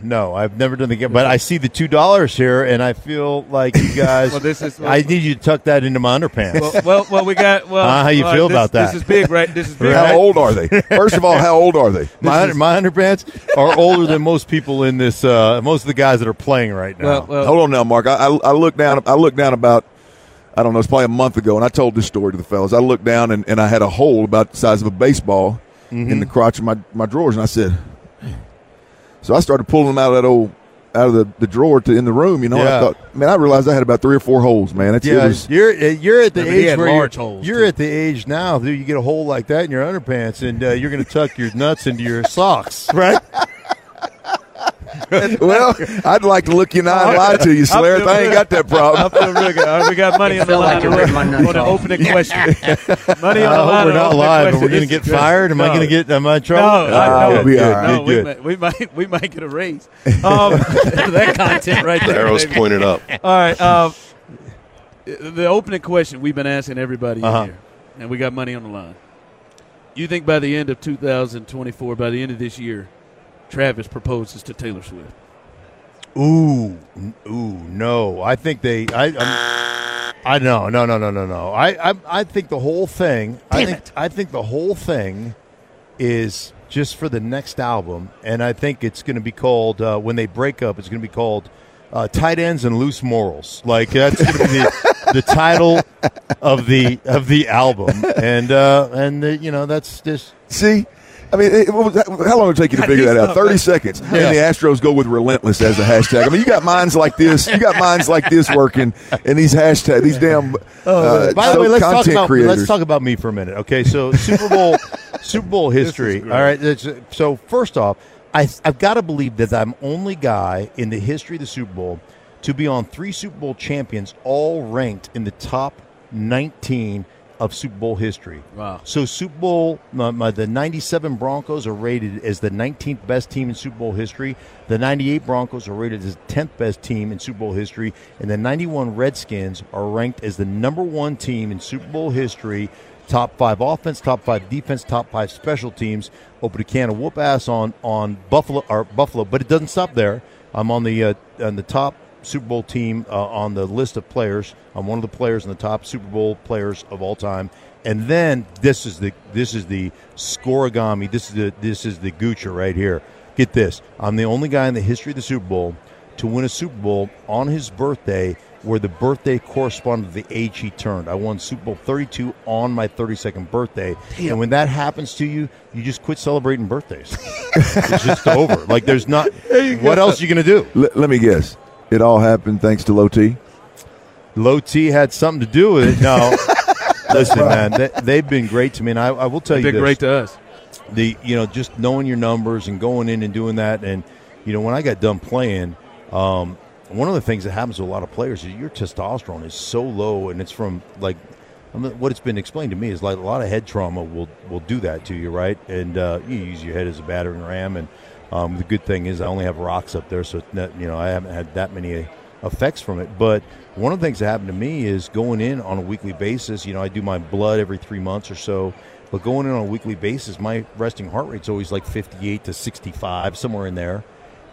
No, I've never done the game, but I see the two dollars here, and I feel like you guys. Well, this is- I need you to tuck that into my underpants. Well, well, well, we got. Well, Uh, how you all feel this- about that? This is big, right? This is big. Right. How old are they? First of all, how old are they? my under- my underpants are older than most people in this. Uh, most of the guys that are playing right now. Well, well, Hold on now, Mark. I, I, I looked down. I looked down about. I don't know. It's probably a month ago, and I told this story to the fellas. I looked down and, and I had a hole about the size of a baseball in the crotch of my, my drawers, and I said. So I started pulling them out of that old out of the, the drawer to in the room. You know, Yeah. I thought, man, I realized I had about three or four holes. Man, it's, it yeah, was, you're you're at the I mean, age where large you're, holes, you're too. at the age now that you get a hole like that in your underpants, and uh, you're going to tuck your nuts into your socks, right? well, I'd like to look you in the eye and lie to you, Slayer. I ain't got that problem. I problem. feel real good. All right, we got money on the felt line like you ripped my nuts on the opening question. money on I the hope line. we're not live, but we're going to get fired. Am I going to get? Am I in No, trouble? Uh, no, we'll be all no, we, Good, might, we might we might get a raise. Um, that content right The arrow's baby. pointed up. All right. Um, the opening question we've been asking everybody Uh-huh. here, and we got money on the line. You think by the end of 2024, by the end of this year, Travis proposes to Taylor Swift? Ooh, ooh, no. I think they. I. I'm, I no, no, no, no, no, no. I, I, I think the whole thing. I think. I think the whole thing is just for the next album, and I think it's going to be called uh, when they break up. It's going to be called uh, "Tight Ends and Loose Morals." Like that's going to be the, the title of the of the album, and uh, and the, you know that's just See, I mean, it, was how long did it take you to figure that out? Thirty seconds, and the Astros go with relentless as a hashtag. I mean, you got minds like this. You got minds like this working, and these hashtag, these damn. Uh, By the way, let's talk about creators. let's talk about me for a minute. Okay, so Super Bowl Super Bowl history. All right, it's- so first off, I, I've got to believe that I'm only guy in the history of the Super Bowl to be on three Super Bowl champions, all ranked in the top 19 of Super Bowl history. Wow. So Super Bowl, my, my, the '97 Broncos are rated as the 19th best team in Super Bowl history. The '98 Broncos are rated as the 10th best team in Super Bowl history, and the '91 Redskins are ranked as the number one team in Super Bowl history. Top five offense, top five defense, top five special teams. Open a can of whoop ass on on Buffalo or Buffalo, but it doesn't stop there. I'm on the uh, on the top Super Bowl team uh, on the list of players. I'm one of the players in the top Super Bowl players of all time. And then this is the this is the scorigami. This is the this is the Gucci right here. Get this. I'm the only guy in the history of the Super Bowl to win a Super Bowl on his birthday where the birthday corresponded to the age he turned. I won Super Bowl 32 on my 32nd birthday. And when that happens to you, you just quit celebrating birthdays. it's just over. Like there's not what else are you going to do? L- let me guess. It all happened thanks to Low T. Low T had something to do with it. No, listen, man, they, they've been great to me, and I, I will tell you. They've you been this: great to us. the you know just knowing your numbers and going in and doing that, and you know when I got done playing, um, one of the things that happens to a lot of players is your testosterone is so low, and it's from like. I mean, what it's been explained to me is like a lot of head trauma will will do that to you, right? And uh, you use your head as a battering ram, and Um, the good thing is I only have rocks up there, so not, you know I haven't had that many effects from it. But one of the things that happened to me is going in on a weekly basis. You know, I do my blood every three months or so. But going in on a weekly basis, my resting heart rate's always like 58 to 65, somewhere in there.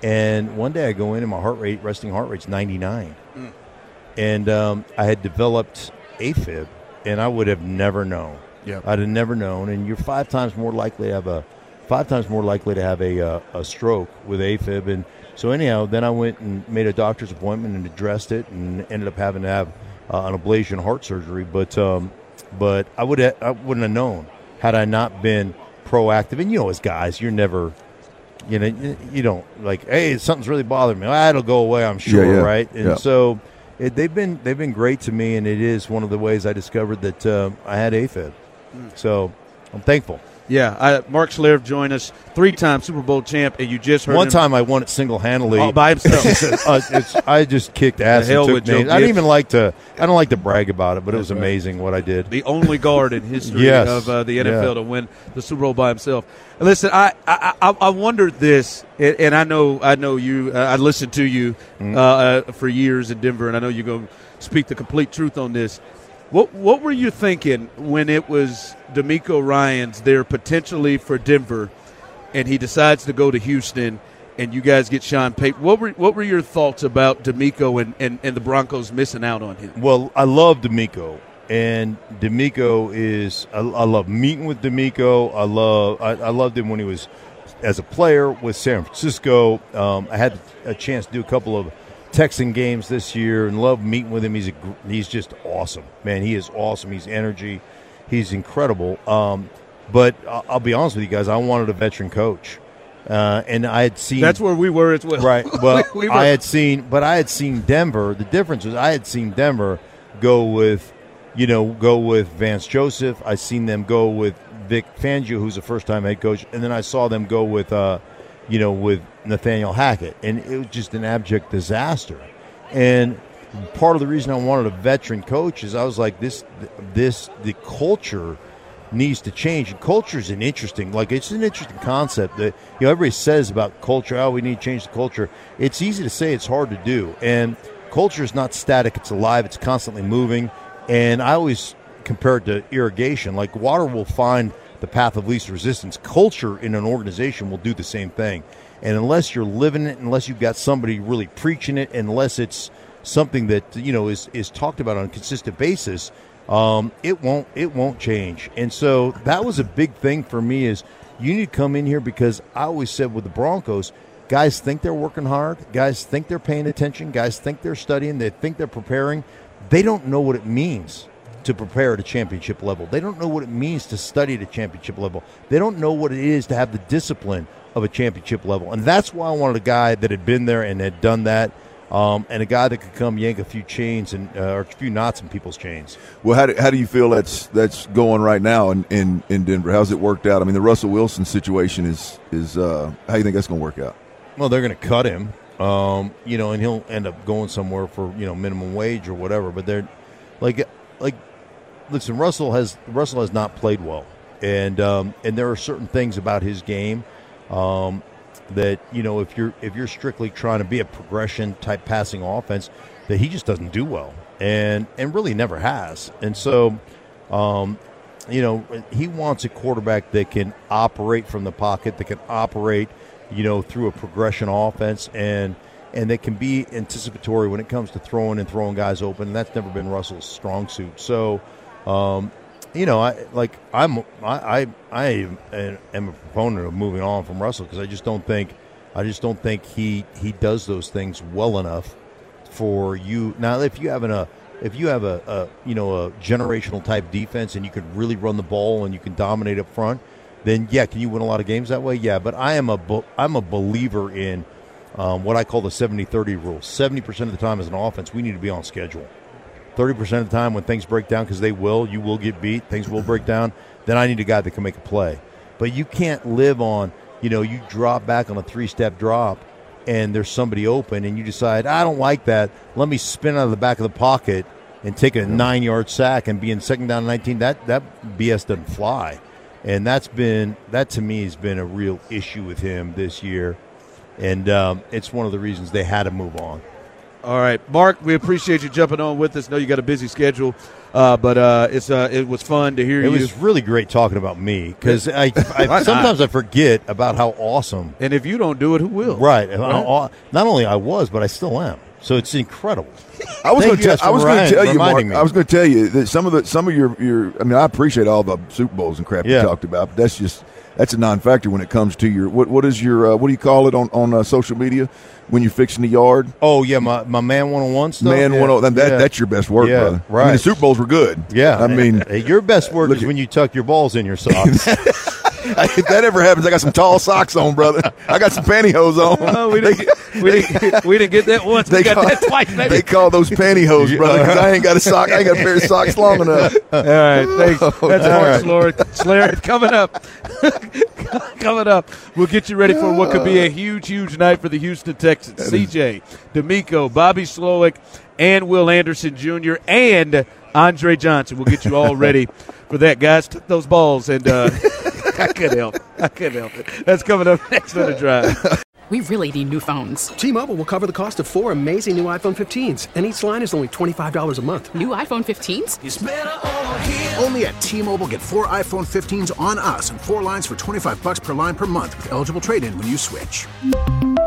And one day I go in and my heart rate, resting heart rate's 99. Mm. And um, I had developed AFib, and I would have never known. Yeah, I'd have never known. And you're five times more likely to have a five times more likely to have a uh, a stroke with AFib. And so anyhow, then I went and made a doctor's appointment and addressed it, and ended up having to have uh, an ablation heart surgery. But um, but I would I wouldn't have known had I not been proactive. And you know, as guys, you're never you know, you don't like, hey, something's really bothering me. Ah, it'll go away, I'm sure, yeah, yeah. right? And yeah. so it, they've been they've been great to me, and it is one of the ways I discovered that uh, I had AFib. Mm. So I'm thankful. Yeah, I, Mark Schlereth joined us, three-time Super Bowl champ, and you just heard one him. time I won it single-handedly all by himself. uh, I just kicked ass. And with took names. I don't even like to. I don't like to brag about it, but it was amazing what I did. the only guard in history Yes. of uh, the NFL Yeah. to win the Super Bowl by himself. Listen, I I, I, I wondered this, and, and I know I know you. Uh, I listened to you Mm-hmm. uh, uh, for years in Denver, and I know you're going to speak the complete truth on this. What what were you thinking when it was DeMeco Ryans there potentially for Denver, and he decides to go to Houston? And you guys get Sean Payton. What were what were your thoughts about DeMeco and, and, and the Broncos missing out on him? Well, I love DeMeco, and DeMeco is. I, I love meeting with DeMeco. I love. I, I loved him when he was as a player with San Francisco. Um, I had a chance to do a couple of Texan games this year, and love meeting with him. He's a, he's just awesome, man. He is awesome. He's energy. He's incredible. Um, but I'll, be honest with you guys. I wanted a veteran coach, uh, and I had seen That's where we were as well. Right. Well, We I had seen, but I had seen Denver. The difference was I had seen Denver go with, you know, go with Vance Joseph. I seen them go with Vic Fangio, who's a first-time head coach, and then I saw them go with, uh, you know, with Nathaniel Hackett, and it was just an abject disaster. And part of the reason I wanted a veteran coach is I was like, this, this, the culture needs to change. And culture is an interesting, like it's an interesting concept that you know everybody says about culture. Oh, we need to change the culture. It's easy to say, it's hard to do. And culture is not static; it's alive. It's constantly moving. And I always compare it to irrigation. Like water will find the path of least resistance. Culture in an organization will do the same thing. And unless you're living it, unless you've got somebody really preaching it, unless it's something that you know is is talked about on a consistent basis, um, it won't it won't change. And so that was a big thing for me is you need to come in here because I always said with the Broncos, guys think they're working hard, guys think they're paying attention, guys think they're studying, they think they're preparing. They don't know what it means to prepare at a championship level. They don't know what it means to study at a championship level. They don't know what it is to have the discipline of a championship level. And that's why I wanted a guy that had been there and had done that. Um, and a guy that could come yank a few chains and uh, or a few knots in people's chains. Well, how do, how do you feel that's that's going right now in, in, in Denver? How's it worked out? I mean, the Russell Wilson situation is is uh, how do you think that's going to work out? Well, they're going to cut him, um, you know, and he'll end up going somewhere for you know minimum wage or whatever. But they're like, like, listen, Russell has Russell has not played well, and um, and there are certain things about his game um, that you know if you're if you're strictly trying to be a progression type passing offense, that he just doesn't do well, and and really never has, and so. Um, you know, he wants a quarterback that can operate from the pocket, that can operate, you know, through a progression offense, and and that can be anticipatory when it comes to throwing and throwing guys open. That's never been Russell's strong suit. So, um, you know, I like I'm I I, I am a proponent of moving on from Russell because I just don't think I just don't think he he does those things well enough for you. Now, if you have an, a if you have a, a you know a generational type defense and you can really run the ball and you can dominate up front, then yeah, can you win a lot of games that way? Yeah, but I am a I'm a believer in um, what I call the 70-30 rule. Seventy percent of the time as an offense, we need to be on schedule. Thirty percent of the time when things break down, because they will, you will get beat. Things will break down. Then I need a guy that can make a play. But you can't live on you know you drop back on a three step drop and there's somebody open and you decide I don't like that. Let me spin out of the back of the pocket and take a nine yard sack and be in second down and 19. That that BS doesn't fly, and that's been that to me has been a real issue with him this year. and um, it's one of the reasons they had to move on. All right, Mark, we appreciate you jumping on with us. Know you got a busy schedule, uh, but uh, it's uh, it was fun to hear it you. was really great talking about me because I, I sometimes I forget about how awesome. And if you don't do it, who will? Right. Not only I was, but I still am. So it's incredible. I was going to tell, I was going to tell you, Mark, me. I was going to tell you that some of the some of your your. I mean, I appreciate all the Super Bowls and crap Yeah. you talked about. But that's just that's a non-factor when it comes to your what what is your uh, what do you call it on on uh, social media when you're fixing the yard? Oh yeah, my, my man one on one stuff. Man, yeah. one oh- that, yeah. that's your best work, Yeah, brother. I mean, right. the Super Bowls were good. Yeah, I mean, your best work is at- when you tuck your balls in your socks. if that ever happens, I got some tall socks on, brother. I got some pantyhose on. Oh, we didn't, get, we, didn't, we didn't get that once. We got call, that twice, baby. they call those pantyhose, brother, because I ain't got a sock. I ain't got a pair of socks long enough. All right, thanks. Oh, That's All Mark right. Coming up. coming up, we'll get you ready for what could be a huge, huge night for the Houston Texans. CJ, DeMeco, Bobby Slowik, and Will Anderson Jr. and Andre Johnson. We'll get you all ready for that, guys. Took those balls, and uh, I couldn't help. it. I couldn't help it. That's coming up next on the drive. We really need new phones. T-Mobile will cover the cost of four amazing new iPhone 15s, and each line is only $25 a month. New iPhone 15s? Only at T-Mobile get four iPhone 15s on us and four lines for 25 bucks per line per month with eligible trade-in when you switch.